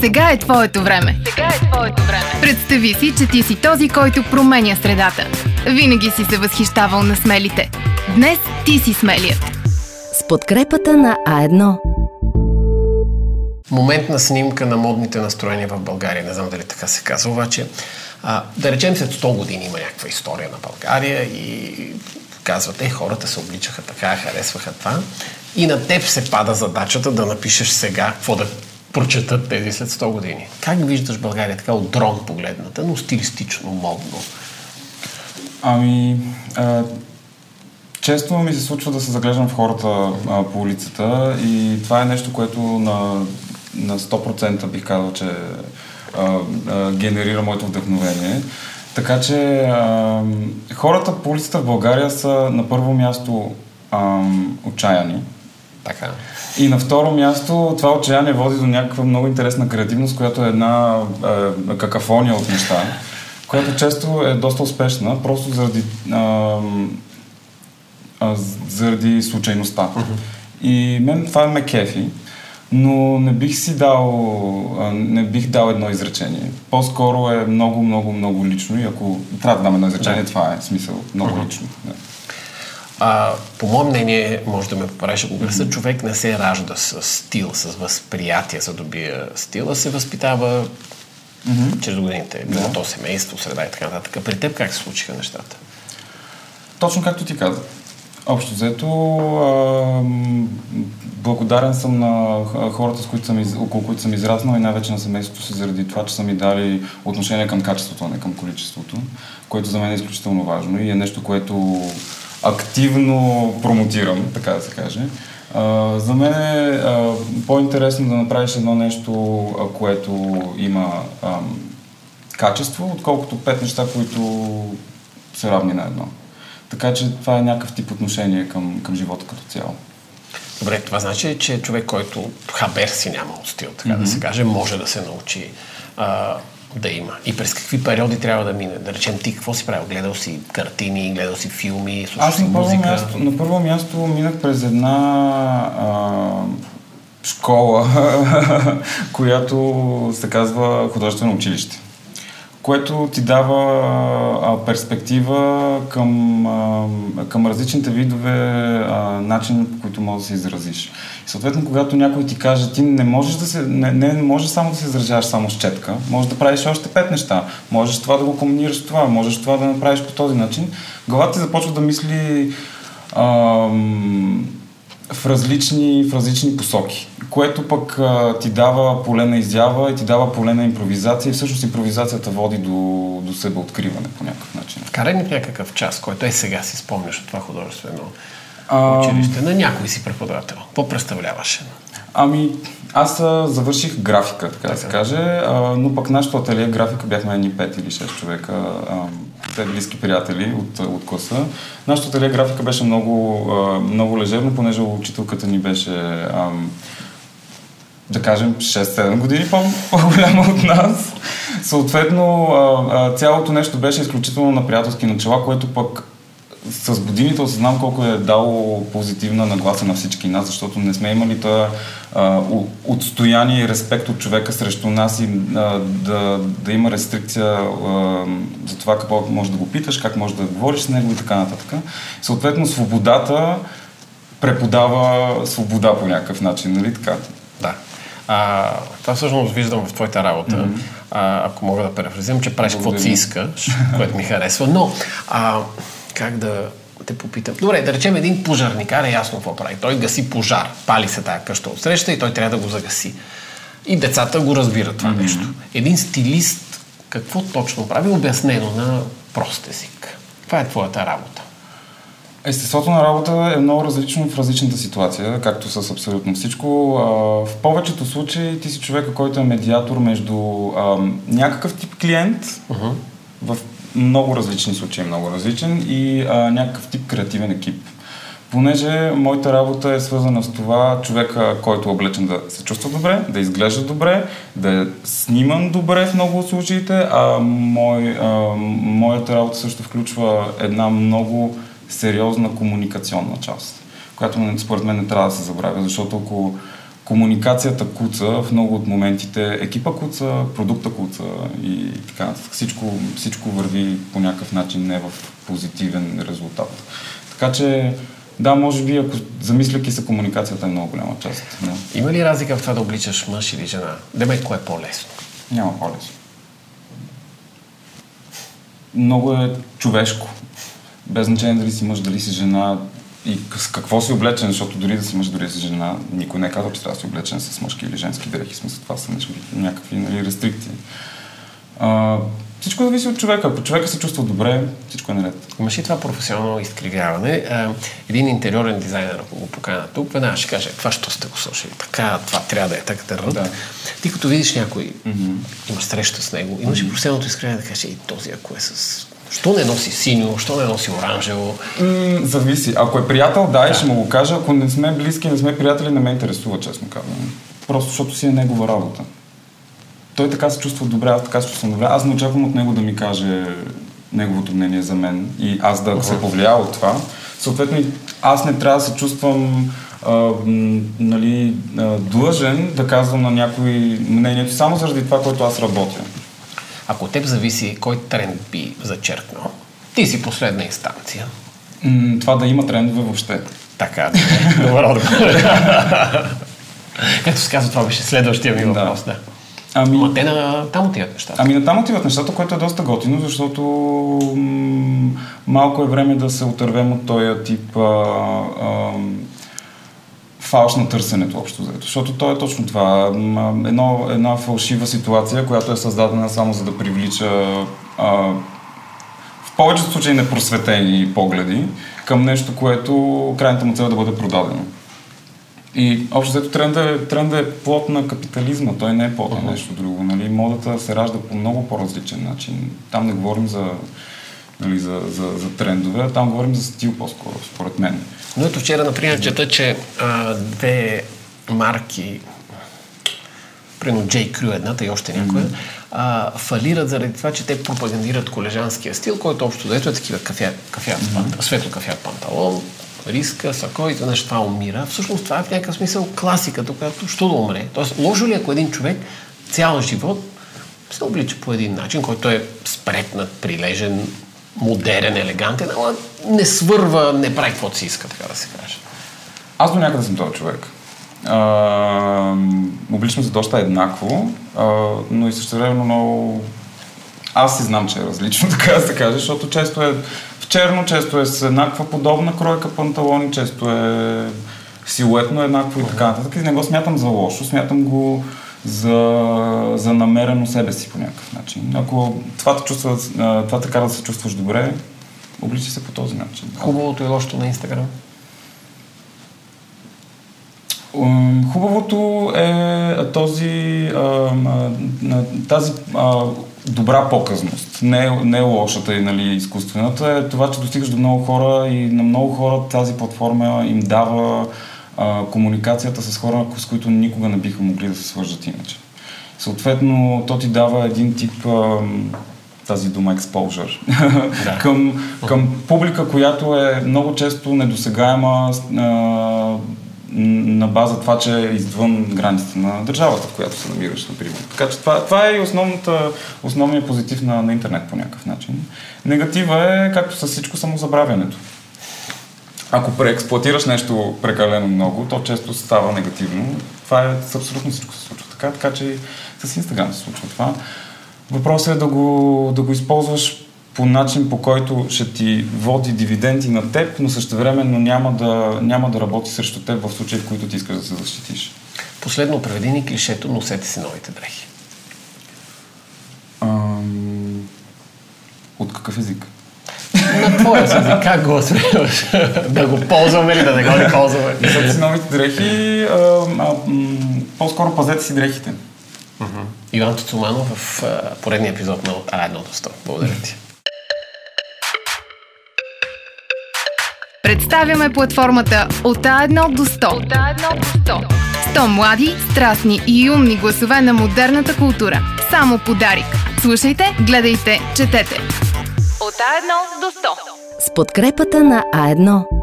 Сега е твоето време. Сега е твоето време. Представи си, че ти си този, който променя средата. Винаги си се възхищавал на смелите. Днес ти си смелият. С подкрепата на А1. Моментна снимка на модните настроения в България. Не знам дали така се казва, обаче. А, да речем след 100 години има някаква история на България и казвате, хората се обличаха така, харесваха това. И на теб се пада задачата да напишеш сега какво да прочетат тези след 100 години. Как виждаш България така от дрон погледната, но стилистично, модно? Ами, а, често ми се случва да се заглеждам в хората а, по улицата и това е нещо, което на, на 100% бих казал, че а, а, генерира моето вдъхновение. Така че а, хората по улицата в България са на първо място а, отчаяни. Така. И на второ място това отчаяние води до някаква много интересна креативност, която е една е, какафония от неща, която често е доста успешна, просто заради, а, а, заради случайността. Uh-huh. И мен това ме кефи, но не бих си дал, а, не бих дал едно изречение. По-скоро е много, много, много лично и ако трябва да дам едно изречение, да. това е смисъл, много uh-huh. лично. Да. А, по мое мнение, може да ме поправиш, ако mm-hmm. човек не се ражда с стил, с възприятие, за да добие стила, се възпитава mm-hmm. чрез годините. Било yeah. то семейство, среда и така нататък. При теб как се случиха нещата? Точно както ти каза. Общо взето, а, благодарен съм на хората, с които съм, из, около които съм израснал и най-вече на семейството си заради това, че са ми дали отношение към качеството, а не към количеството, което за мен е изключително важно и е нещо, което активно промотирам, така да се каже. А, за мен е а, по-интересно да направиш едно нещо, а, което има а, качество, отколкото пет неща, които са равни на едно. Така че това е някакъв тип отношение към, към живота като цяло. Добре, това значи, че човек, който хабер си няма от стил, така mm-hmm. да се каже, може да се научи а, да има? И през какви периоди трябва да мине? Да речем ти какво си правил? Гледал си картини, гледал си филми, слушал си на музика? Място, на първо място минах през една а, школа, която се казва художествено училище което ти дава а, перспектива към, а, към различните видове а, начини, по които можеш да се изразиш. И съответно, когато някой ти каже, ти не можеш да се, не, не можеш само да се изразяваш само с четка, можеш да правиш още пет неща, можеш това да го комбинираш това, можеш това да направиш по този начин, главата ти започва да мисли а, в различни, в различни посоки, което пък а, ти дава поле на изява и ти дава поле на импровизация и всъщност импровизацията води до, до себе откриване по някакъв начин. Вкарай ни в някакъв час, който е сега си спомняш от това художествено а... училище, на някой си преподавател. Какво представляваше? Ами, аз а, завърших графика, така, така да се каже, а, но пък нашото ателие графика бяхме едни 5 или 6 човека. А, близки приятели от, от класа. Нашата ателие графика беше много, много лежерно, понеже учителката ни беше да кажем 6-7 години по-голяма от нас. Съответно, цялото нещо беше изключително на приятелски начала, което пък с годините осъзнавам колко е дало позитивна нагласа на всички нас, защото не сме имали това отстояние и респект от човека срещу нас и а, да, да има рестрикция а, за това какво може да го питаш, как може да говориш с него и така нататък. Съответно, свободата преподава свобода по някакъв начин, нали така? Да. А, това всъщност виждам в твоята работа. Mm-hmm. А, ако мога да префразирам, че правиш каквото си искаш, което ми харесва. Но а, как да те попитам. Добре, да речем един пожарникар е ясно какво прави. Той гаси пожар. Пали се тая къща от среща и той трябва да го загаси. И децата го разбират това mm-hmm. нещо. Един стилист какво точно прави, обяснено на прост език. Това е твоята работа. Естеството на работа е много различно в различната ситуация, както с абсолютно всичко. В повечето случаи ти си човека, който е медиатор между някакъв тип клиент, uh-huh. в много различни случаи, много различен и а, някакъв тип креативен екип. Понеже моята работа е свързана с това човека, който е облечен да се чувства добре, да изглежда добре, да е сниман добре в много от случаите, а мой, а, моята работа също включва една много сериозна комуникационна част, която според мен не трябва да се забравя, защото ако комуникацията куца в много от моментите, екипа куца, продукта куца и така. Всичко, всичко върви по някакъв начин не в позитивен резултат. Така че, да, може би, ако замисляки се, комуникацията е много голяма част. Да. Има ли разлика в това да обличаш мъж или жена? Деме, кое е по-лесно? Няма по-лесно. Много е човешко. Без значение дали си мъж, дали си жена и с какво си облечен, защото дори да си мъж, дори да си жена, никой не е казал, че трябва да си облечен с мъжки или женски дрехи. Смисъл, това са някакви нали, рестрикции. А, всичко зависи от човека. Ако човека се чувства добре, всичко е наред. Имаш и това професионално изкривяване. един интериорен дизайнер, ако го покана тук, веднага ще каже, това що сте го сложили? Така, това трябва да е така. Да. Ти като видиш някой, mm-hmm. имаш среща с него, имаш mm-hmm. и професионалното изкривяване да кажеш, и този ако е с Що не носи синьо, що не носи оранжево? М, зависи. Ако е приятел, да, да, ще му го кажа. Ако не сме близки, не сме приятели, не ме интересува, честно казвам. Просто защото си е негова работа той така се чувства добре, аз така се чувствам добре. Аз не очаквам от него да ми каже неговото мнение за мен и аз да се повлия от това. Съответно, аз не трябва да се чувствам а, нали, а, длъжен да казвам на някой мнението само заради това, което аз работя. Ако теб зависи кой тренд би зачеркнал, ти си последна инстанция. М- това да има трендове въобще. Така, добър отговор. Ето се казва, това беше следващия ми въпрос. Да. Ами, Ама те на там отиват нещата. Ами на там отиват нещата, което е доста готино, защото м- малко е време да се отървем от този тип а, а, фалш на търсенето общо заето. Защото то е точно това. Едно, една фалшива ситуация, която е създадена само за да привлича а, в повечето случаи непросветени погледи към нещо, което крайната му цел е да бъде продадено. И общо взето тренда, е, тренда е плод на капитализма, той не е плод на нещо друго. Нали? Модата се ражда по много по-различен начин. Там не говорим за, нали, за, за, за трендове, а там говорим за стил по-скоро, според мен. Но ето вчера, например, чета, че а, две марки, примерно J. Crew едната и още някоя, mm-hmm. а, фалират заради това, че те пропагандират колежанския стил, който общо заето е такива кафя, кафят, mm-hmm. светло кафят панталон, риска, сако и нещо това умира. Всъщност това е в някакъв смисъл класиката, която що да умре. Тоест, лошо ли ако един човек цял живот се облича по един начин, който е спретнат, прилежен, модерен, елегантен, ама не свърва, не прави каквото си иска, така да се каже. Аз до някъде съм този човек. обличам се доста еднакво, а, но и също време много... Аз си знам, че е различно, така да се каже, защото често е черно, често е с еднаква подобна кройка панталони, често е силуетно еднакво и така нататък. И не го смятам за лошо, смятам го за, за намерено себе си по някакъв начин. Ако това те, чувства, това така да се чувстваш добре, обличи се по този начин. Хубавото и лошото на Инстаграм? Хубавото е този, тази добра показност. Не, е, не е лошата и нали, изкуствената. Е това, че достигаш до много хора и на много хора тази платформа им дава а, комуникацията с хора, с които никога не биха могли да се свържат иначе. Съответно, то ти дава един тип а, тази дума exposure да. към, към публика, която е много често недосегаема а, на база това, че е извън границите на държавата, в която се намираш, например. Така че това, това е и основната, основният позитив на, на интернет по някакъв начин. Негатива е, както с всичко, самозабравянето. Ако преексплуатираш нещо прекалено много, то често става негативно. Това е с абсолютно всичко се случва така, така че с Инстаграм се случва това. Въпросът е да го, да го използваш по начин, по който ще ти води дивиденти на теб, но същевременно няма да, няма да работи срещу теб в случай, в които ти искаш да се защитиш. Последно преведи ни клишето, носете си новите дрехи. Ам... От какъв език? На твоя език, как го освояваш? да го ползваме или да не го не ползваме? Носете си новите дрехи, а, а, по-скоро пазете си дрехите. Uh-huh. Иван Тоцуманов в uh, поредния епизод на А1 до 100. Благодаря ти. Представяме платформата от А1 до 100. От А1 до 100. 100 млади, страстни и умни гласове на модерната култура. Само подарик. Слушайте, гледайте, четете. От А1 до 100. С подкрепата на А1.